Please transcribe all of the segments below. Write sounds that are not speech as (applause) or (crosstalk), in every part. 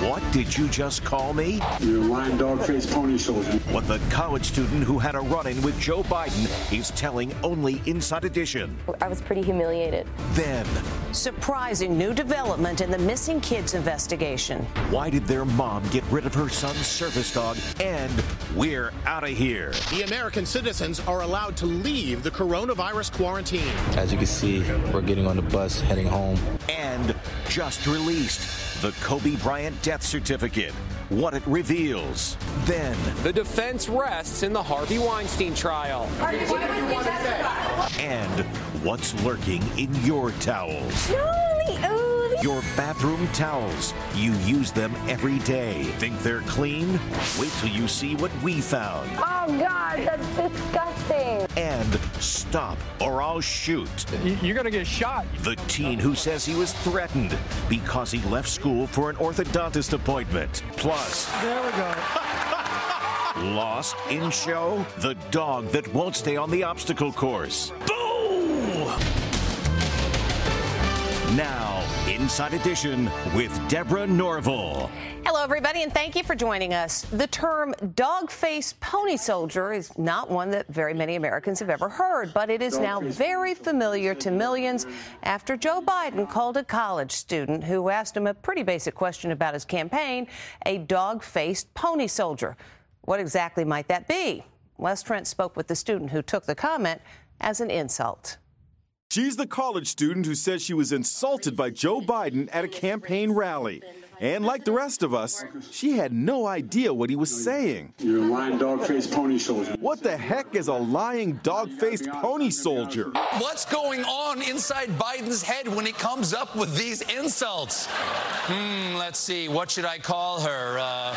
What did you just call me? You're a lying dog faced pony soldier. What the college student who had a run in with Joe Biden is telling only Inside Edition. I was pretty humiliated. Then, Surprising new development in the missing kids investigation. why did their mom get rid of her son's service dog? And we're out of here. The American citizens are allowed to leave the coronavirus quarantine. As you can see, we're getting on the bus heading home. And just released the Kobe Bryant death certificate. What it reveals. Then, The defense rests in the Harvey Weinstein trial. and what's lurking in your towels. Your bathroom towels. You use them every day. Think they're clean? Wait till you see what we found. oh God, that's disgusting. And stop or I'll shoot. You're going to get shot. The teen who says he was threatened because he left school for an orthodontist appointment. Plus, There we go. (laughs) lost in show, the dog that won't stay on the obstacle course. Boo! Now, Inside Edition with Deborah Norville. Hello, everybody, and thank you for joining us. The term dog faced pony soldier is not one that very many Americans have ever heard, but it is now very familiar to millions after Joe Biden called a college student who asked him a pretty basic question about his campaign a dog faced pony soldier. What exactly might that be? Les Trent spoke with the student who took the comment as an insult. She's the college student who says she was insulted by Joe Biden at a campaign rally. And like the rest of us, she had no idea what he was saying. You're a lying dog faced pony soldier. What the heck is a lying dog faced pony soldier? What's going on inside Biden's head when he comes up with these insults? Hmm, let's see. What should I call her? Uh,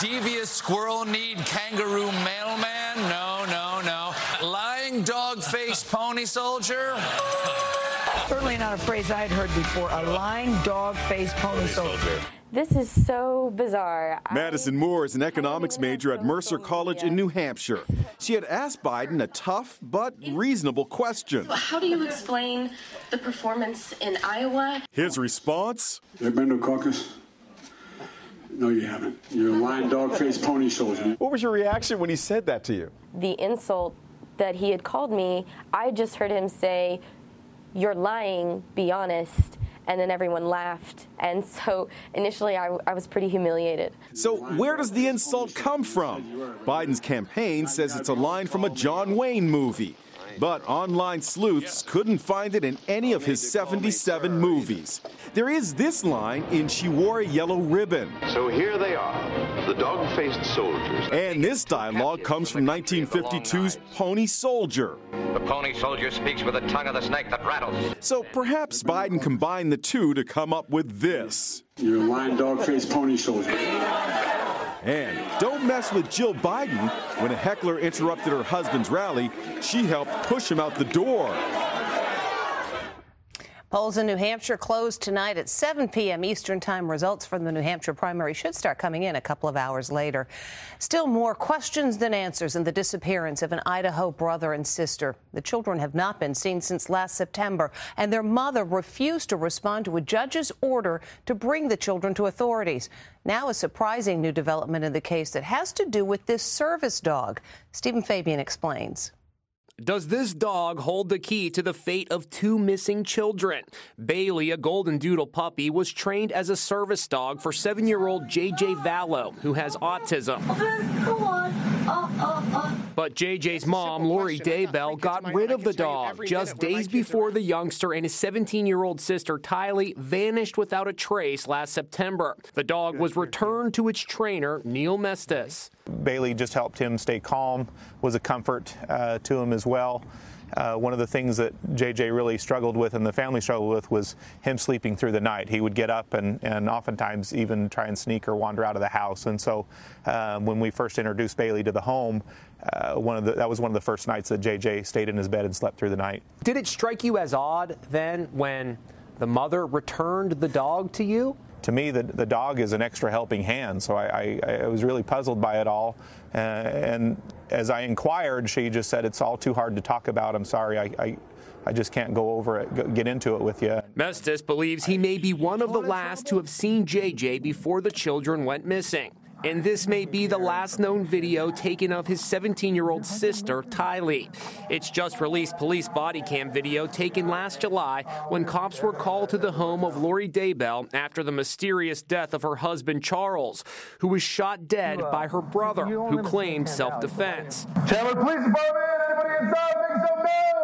devious squirrel need kangaroo mailman? No, no, no. Lying dog faced pony soldier? Certainly not a phrase I had heard before. A lying dog faced pony soldier. This is so bizarre. I- Madison Moore is an economics major at Mercer College in New Hampshire. She had asked Biden a tough but reasonable question. How do you explain the performance in Iowa? His response? Have been to a caucus? No, you haven't. You're a lying dog faced pony soldier. What was your reaction when he said that to you? the insult that he had called me, I just heard him say, You're lying, be honest. And then everyone laughed. And (laughs) so initially I, I was pretty humiliated. So, where does the insult come from? Biden's campaign says it's a line from a John Wayne movie. But online sleuths couldn't find it in any of his 77 movies. There is this line in She Wore a Yellow Ribbon. So here they are, the dog faced soldiers. And this dialogue comes from 1952's Pony Soldier. The pony soldier speaks with the tongue of the snake that rattles. So perhaps Biden combined the two to come up with this. You're a lying dog faced pony soldier. And don't mess with Jill Biden. When a heckler interrupted her husband's rally, she helped push him out the door. Polls in New Hampshire closed tonight at 7 p.m. Eastern Time. Results from the New Hampshire primary should start coming in a couple of hours later. Still more questions than answers in the disappearance of an Idaho brother and sister. The children have not been seen since last September, and their mother refused to respond to a judge's order to bring the children to authorities. Now, a surprising new development in the case that has to do with this service dog. Stephen Fabian explains. Does this dog hold the key to the fate of two missing children? Bailey, a golden doodle puppy, was trained as a service dog for seven year old JJ Vallow, who has autism. But JJ's mom, Lori Daybell, got rid of the dog just days before the youngster and his 17 year old sister, Tylee, vanished without a trace last September. The dog was returned to its trainer, Neil Mestis. Bailey just helped him stay calm, was a comfort uh, to him as well. Uh, one of the things that JJ really struggled with and the family struggled with was him sleeping through the night. He would get up and, and oftentimes even try and sneak or wander out of the house. And so uh, when we first introduced Bailey to the home, uh, one of the, that was one of the first nights that JJ stayed in his bed and slept through the night. Did it strike you as odd then when the mother returned the dog to you? To me, the, the dog is an extra helping hand. So I, I, I was really puzzled by it all. Uh, and as I inquired, she just said, It's all too hard to talk about. I'm sorry. I, I, I just can't go over it, get into it with you. Mestis believes he may be one of the last to have seen JJ before the children went missing. And this may be the last known video taken of his 17 year old sister, Tylee. It's just released police body cam video taken last July when cops were called to the home of Lori Daybell after the mysterious death of her husband, Charles, who was shot dead by her brother, who claimed self defense. Chandler Police Department, anybody inside, make some known!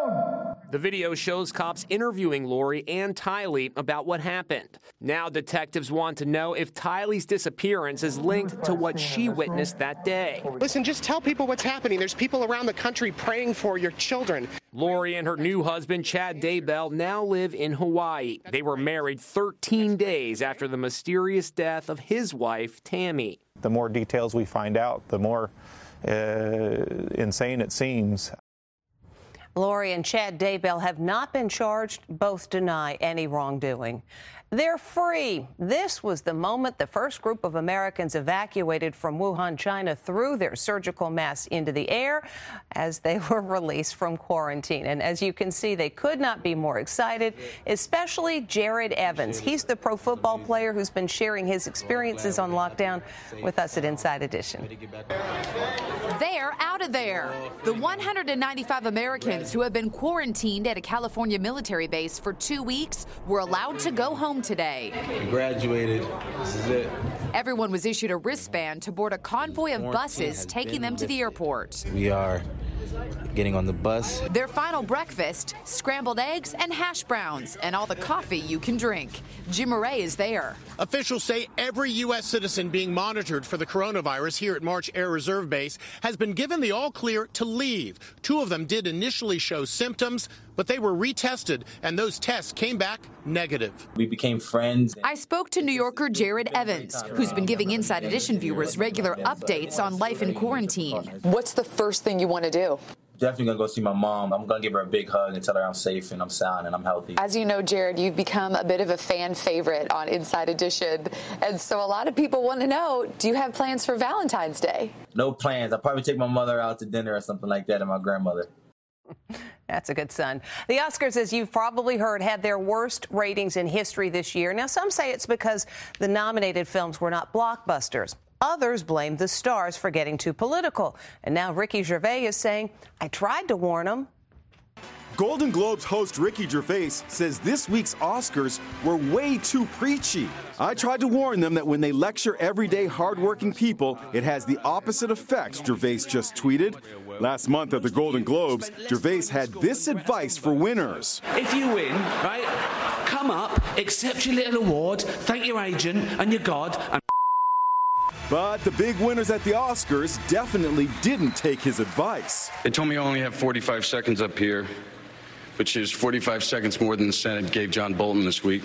The video shows cops interviewing Lori and Tylee about what happened. Now detectives want to know if Tylee's disappearance is linked to what she witnessed that day. Listen, just tell people what's happening. There's people around the country praying for your children. Lori and her new husband, Chad Daybell, now live in Hawaii. They were married 13 days after the mysterious death of his wife, Tammy. The more details we find out, the more uh, insane it seems. Lori and Chad Daybell have not been charged. Both deny any wrongdoing. They're free. This was the moment the first group of Americans evacuated from Wuhan, China, threw their surgical masks into the air as they (laughs) were released from quarantine. And as you can see, they could not be more excited, especially Jared Evans. He's the pro football player who's been sharing his experiences on lockdown with us at Inside Edition. They're out of there. The 195 Americans who have been quarantined at a California military base for two weeks were allowed to go home today. We graduated. This is it. Everyone was issued a wristband to board a convoy of buses taking them to the airport. We are getting on the bus. Their final breakfast scrambled eggs and hash browns, and all the coffee you can drink. Jim Murray is there. Officials say every U.S. citizen being monitored for the coronavirus here at March Air Reserve Base has been given the all clear to leave. Two of them did initially show symptoms, but they were retested, and those tests came back negative. We became friends. I spoke to New Yorker Jared Evans, who's been giving Inside Edition viewers regular updates on life in quarantine. What's the first thing you want to do? Definitely gonna go see my mom. I'm gonna give her a big hug and tell her I'm safe and I'm sound and I'm healthy. As you know, Jared, you've become a bit of a fan favorite on Inside Edition. And so a lot of people want to know do you have plans for Valentine's Day? No plans. I'll probably take my mother out to dinner or something like that and my grandmother. (laughs) That's a good son. The Oscars, as you've probably heard, had their worst ratings in history this year. Now, some say it's because the nominated films were not blockbusters. Others blame the stars for getting too political. And now Ricky Gervais is saying, I tried to warn them. Golden Globes host Ricky Gervais says this week's Oscars were way too preachy. I tried to warn them that when they lecture everyday hardworking people, it has the opposite effect, Gervais just tweeted. Last month at the Golden Globes, Gervais had this advice for winners. If you win, right, come up, accept your little award, thank your agent and your God, and But the big winners at the Oscars definitely didn't take his advice. They told me I only have 45 seconds up here, which is 45 seconds more than the Senate gave John Bolton this week.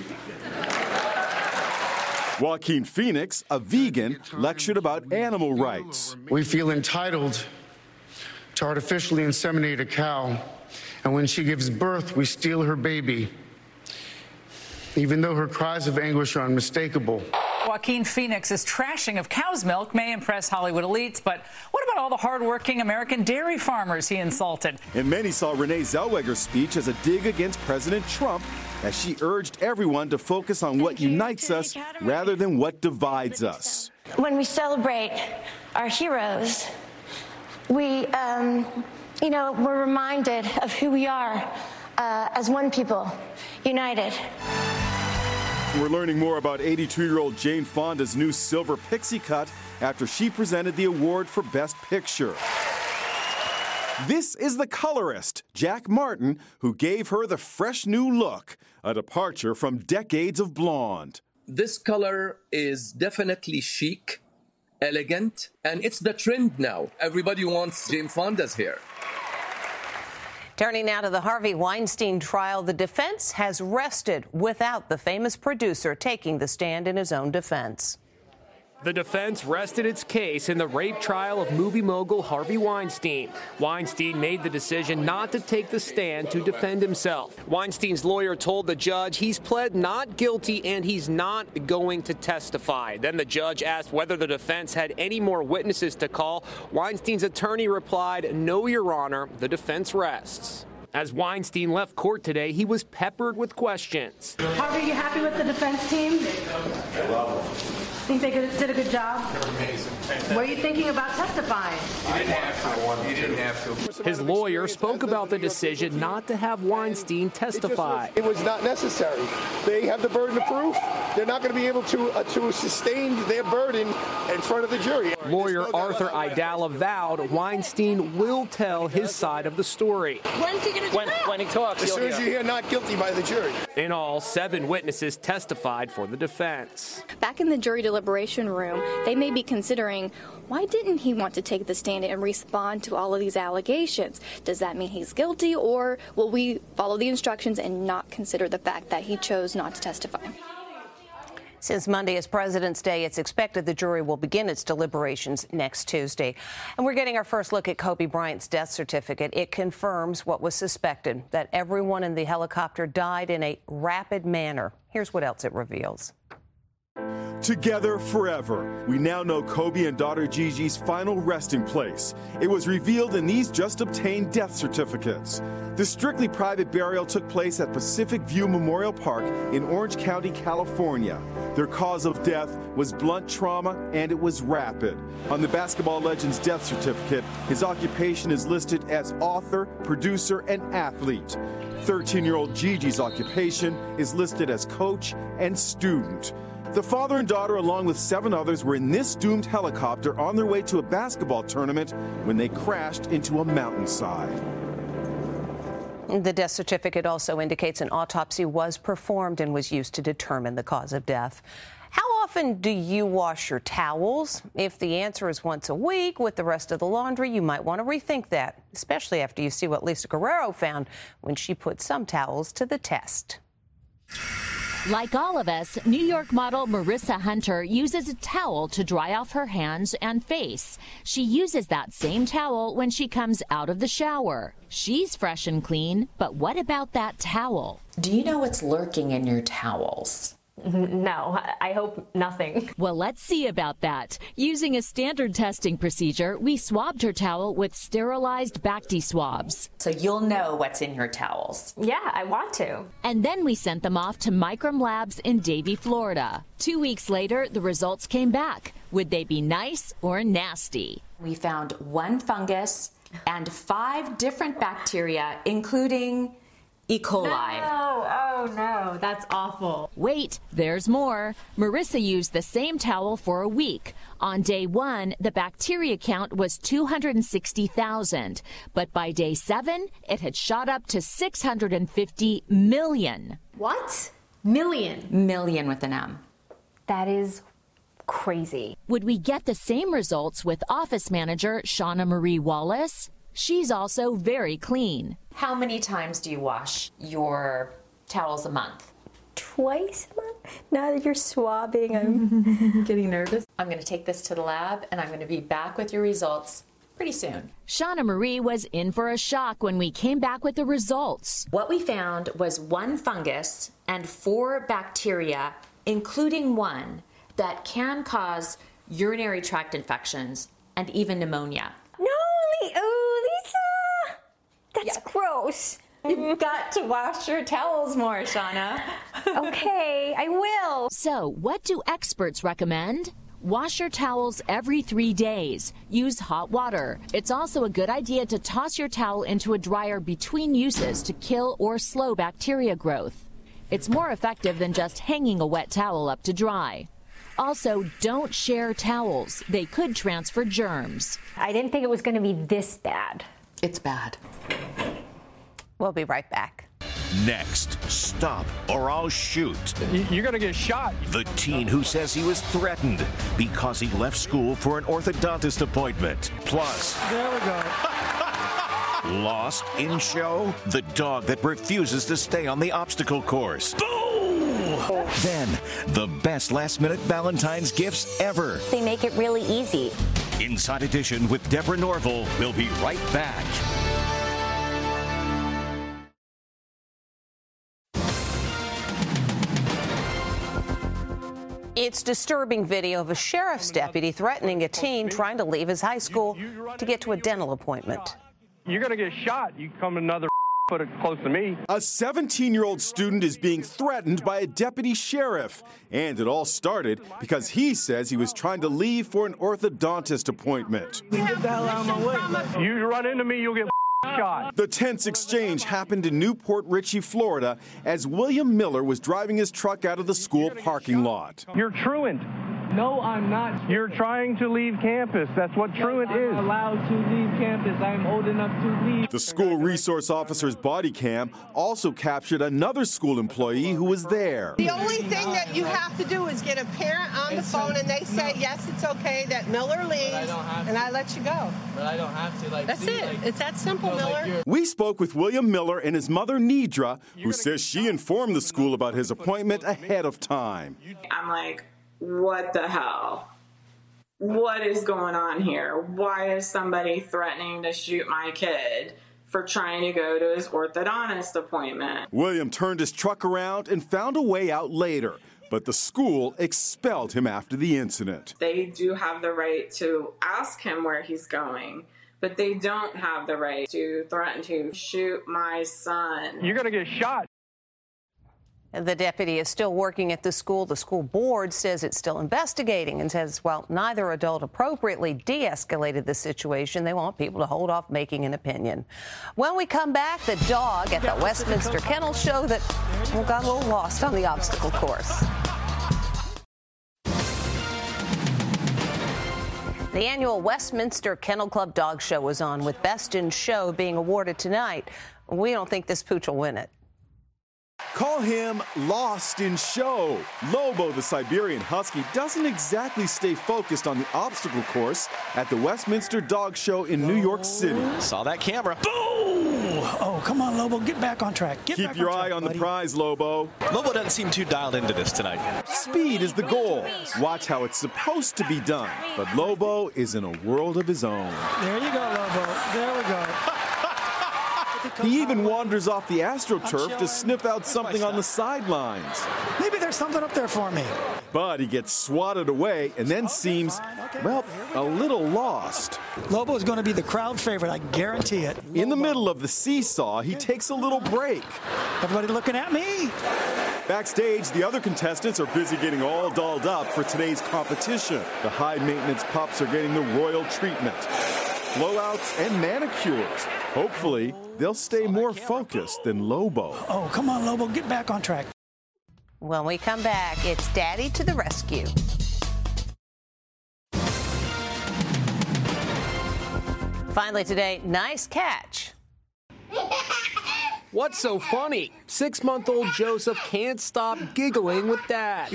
Joaquin Phoenix, a vegan, lectured about animal rights. We feel entitled to artificially inseminate a cow, and when she gives birth, we steal her baby, even though her cries of anguish are unmistakable. Joaquin Phoenix's trashing of cow's milk may impress Hollywood elites, but what about all the hardworking American dairy farmers he insulted? And many saw Renee Zellweger's speech as a dig against President Trump as she urged everyone to focus on what unites us rather than what divides us. When we celebrate our heroes, we, um, you know, we're reminded of who we are uh, as one people, united. We're learning more about 82 year old Jane Fonda's new Silver Pixie Cut after she presented the award for Best Picture. This is the colorist, Jack Martin, who gave her the fresh new look, a departure from decades of blonde. This color is definitely chic, elegant, and it's the trend now. Everybody wants Jane Fonda's hair. Turning now to the Harvey Weinstein trial, the defense has rested without the famous producer taking the stand in his own defense. The defense rested its case in the rape trial of movie mogul Harvey Weinstein. Weinstein made the decision not to take the stand to defend himself. Weinstein's lawyer told the judge he's pled not guilty and he's not going to testify. Then the judge asked whether the defense had any more witnesses to call. Weinstein's attorney replied, No, Your Honor, the defense rests. As Weinstein left court today, he was peppered with questions. Harvey, are you happy with the defense team? Think they did a good job? amazing. What are you thinking about testifying? You didn't have to. You didn't have to. His lawyer spoke about the decision not to have Weinstein testify. It was not necessary. They have the burden of proof. They're not going to be able to uh, to sustain their burden in front of the jury. Lawyer Arthur Aidala vowed Weinstein will tell his side of the story. When's he going to when, when he talks, as soon as you hear not guilty by the jury. In all, seven witnesses testified for the defense. Back in the jury deliberation room, they may be considering why didn't he want to take the stand and respond to all of these allegations? Does that mean he's guilty, or will we follow the instructions and not consider the fact that he chose not to testify? Since Monday is President's Day, it's expected the jury will begin its deliberations next Tuesday. And we're getting our first look at Kobe Bryant's death certificate. It confirms what was suspected that everyone in the helicopter died in a rapid manner. Here's what else it reveals. Together forever. We now know Kobe and daughter Gigi's final resting place. It was revealed in these just obtained death certificates. The strictly private burial took place at Pacific View Memorial Park in Orange County, California. Their cause of death was blunt trauma and it was rapid. On the basketball legend's death certificate, his occupation is listed as author, producer, and athlete. 13 year old Gigi's occupation is listed as coach and student. The father and daughter, along with seven others, were in this doomed helicopter on their way to a basketball tournament when they crashed into a mountainside. The death certificate also indicates an autopsy was performed and was used to determine the cause of death. How often do you wash your towels? If the answer is once a week with the rest of the laundry, you might want to rethink that, especially after you see what Lisa Guerrero found when she put some towels to the test. Like all of us, New York model Marissa Hunter uses a towel to dry off her hands and face. She uses that same towel when she comes out of the shower. She's fresh and clean, but what about that towel? Do you know what's lurking in your towels? (laughs) No, I hope nothing. Well, let's see about that. Using a standard testing procedure, we swabbed her towel with sterilized Bacti swabs. So you'll know what's in your towels. Yeah, I want to. And then we sent them off to Microm Labs in Davie, Florida. Two weeks later, the results came back. Would they be nice or nasty? We found one fungus and five different bacteria, including E. coli. No, oh no, that's awful. Wait, there's more. Marissa used the same towel for a week. On day one, the bacteria count was 260,000. But by day seven, it had shot up to 650 million. What? Million. Million with an M. That is crazy. Would we get the same results with office manager Shauna Marie Wallace? She's also very clean. How many times do you wash your towels a month? Twice a month? Now that you're swabbing, I'm (laughs) getting nervous. I'm going to take this to the lab and I'm going to be back with your results pretty soon. Shauna Marie was in for a shock when we came back with the results. What we found was one fungus and four bacteria, including one that can cause urinary tract infections and even pneumonia. No, Le- oh, Lisa! That's gross. You've mm-hmm. got to wash your towels more, Shauna. (laughs) okay, I will. So, what do experts recommend? Wash your towels every three days. Use hot water. It's also a good idea to toss your towel into a dryer between uses to kill or slow bacteria growth. It's more effective than just hanging a wet towel up to dry. Also, don't share towels. They could transfer germs. I didn't think it was going to be this bad. It's bad. We'll be right back. Next, stop or I'll shoot. You're going to get shot. The teen who says he was threatened because he left school for an orthodontist appointment. Plus, there we go. (laughs) Lost in show? The dog that refuses to stay on the obstacle course. Boom! Then, the best last minute Valentine's gifts ever. They make it really easy. Inside Edition with Deborah Norville. We'll be right back. It's disturbing video of a sheriff's deputy threatening a teen trying to leave his high school to get to a dental appointment. You're going to get shot. You come another (laughs) put it close to me. A 17 year old student is being threatened by a deputy sheriff. And it all started because he says he was trying to leave for an orthodontist appointment. Get the hell out my way. You run into me, you'll get shot. The tense exchange happened in New Port Richey, Florida, as William Miller was driving his truck out of the school parking lot. You're truant. No, I'm not. You're trying to leave campus. That's what truant I'm is. allowed to leave campus. I'm old enough to leave. The school resource officer's body cam also captured another school employee who was there. The only thing that you have to do is get a parent on the uh, phone and they say, yes, it's okay that Miller leaves, and I let you go. But I don't have to. Like, That's see, it. like- It's that simple, Miller. We spoke with William Miller and his mother, Nidra, who says she informed the school about his appointment ahead of time. I'm like, what the hell? What is going on here? Why is somebody threatening to shoot my kid for trying to go to his orthodontist appointment? William turned his truck around and found a way out later, but the school expelled him after the incident. They do have the right to ask him where he's going, but they don't have the right to threaten to shoot my son. You're going to get shot. The deputy is still working at the school. The school board says it's still investigating and says, well, neither adult appropriately de escalated the situation. They want people to hold off making an opinion. When we come back, the dog at the Westminster Kennel Show that well, got a little lost on the obstacle course. The annual Westminster Kennel Club Dog Show was on, with Best in Show being awarded tonight. We don't think this pooch will win it. Call him Lost in Show. Lobo, the Siberian Husky, doesn't exactly stay focused on the obstacle course at the Westminster Dog Show in New York City. Saw that camera. Boom! Oh, come on, Lobo, get back on track. Get Keep back your on eye on buddy. the prize, Lobo. Lobo doesn't seem too dialed into this tonight. Speed is the goal. Watch how it's supposed to be done. But Lobo is in a world of his own. There you go, Lobo. There we go. He even wanders off the AstroTurf to sniff out something on the sidelines. Maybe there's something up there for me. But he gets swatted away and then seems, well, a little lost. Lobo is going to be the crowd favorite, I guarantee it. In the middle of the seesaw, he takes a little break. Everybody looking at me? Backstage, the other contestants are busy getting all dolled up for today's competition. The high maintenance pups are getting the royal treatment blowouts and manicures. Hopefully, they'll stay more focused than Lobo. Oh, come on, Lobo, get back on track. When we come back, it's Daddy to the rescue. Finally today, nice catch. (laughs) What's so funny? Six month old Joseph can't stop giggling with dad.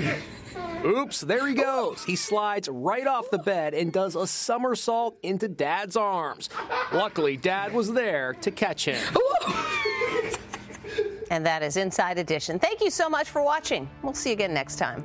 Oops, there he goes. He slides right off the bed and does a somersault into dad's arms. Luckily, dad was there to catch him. And that is Inside Edition. Thank you so much for watching. We'll see you again next time.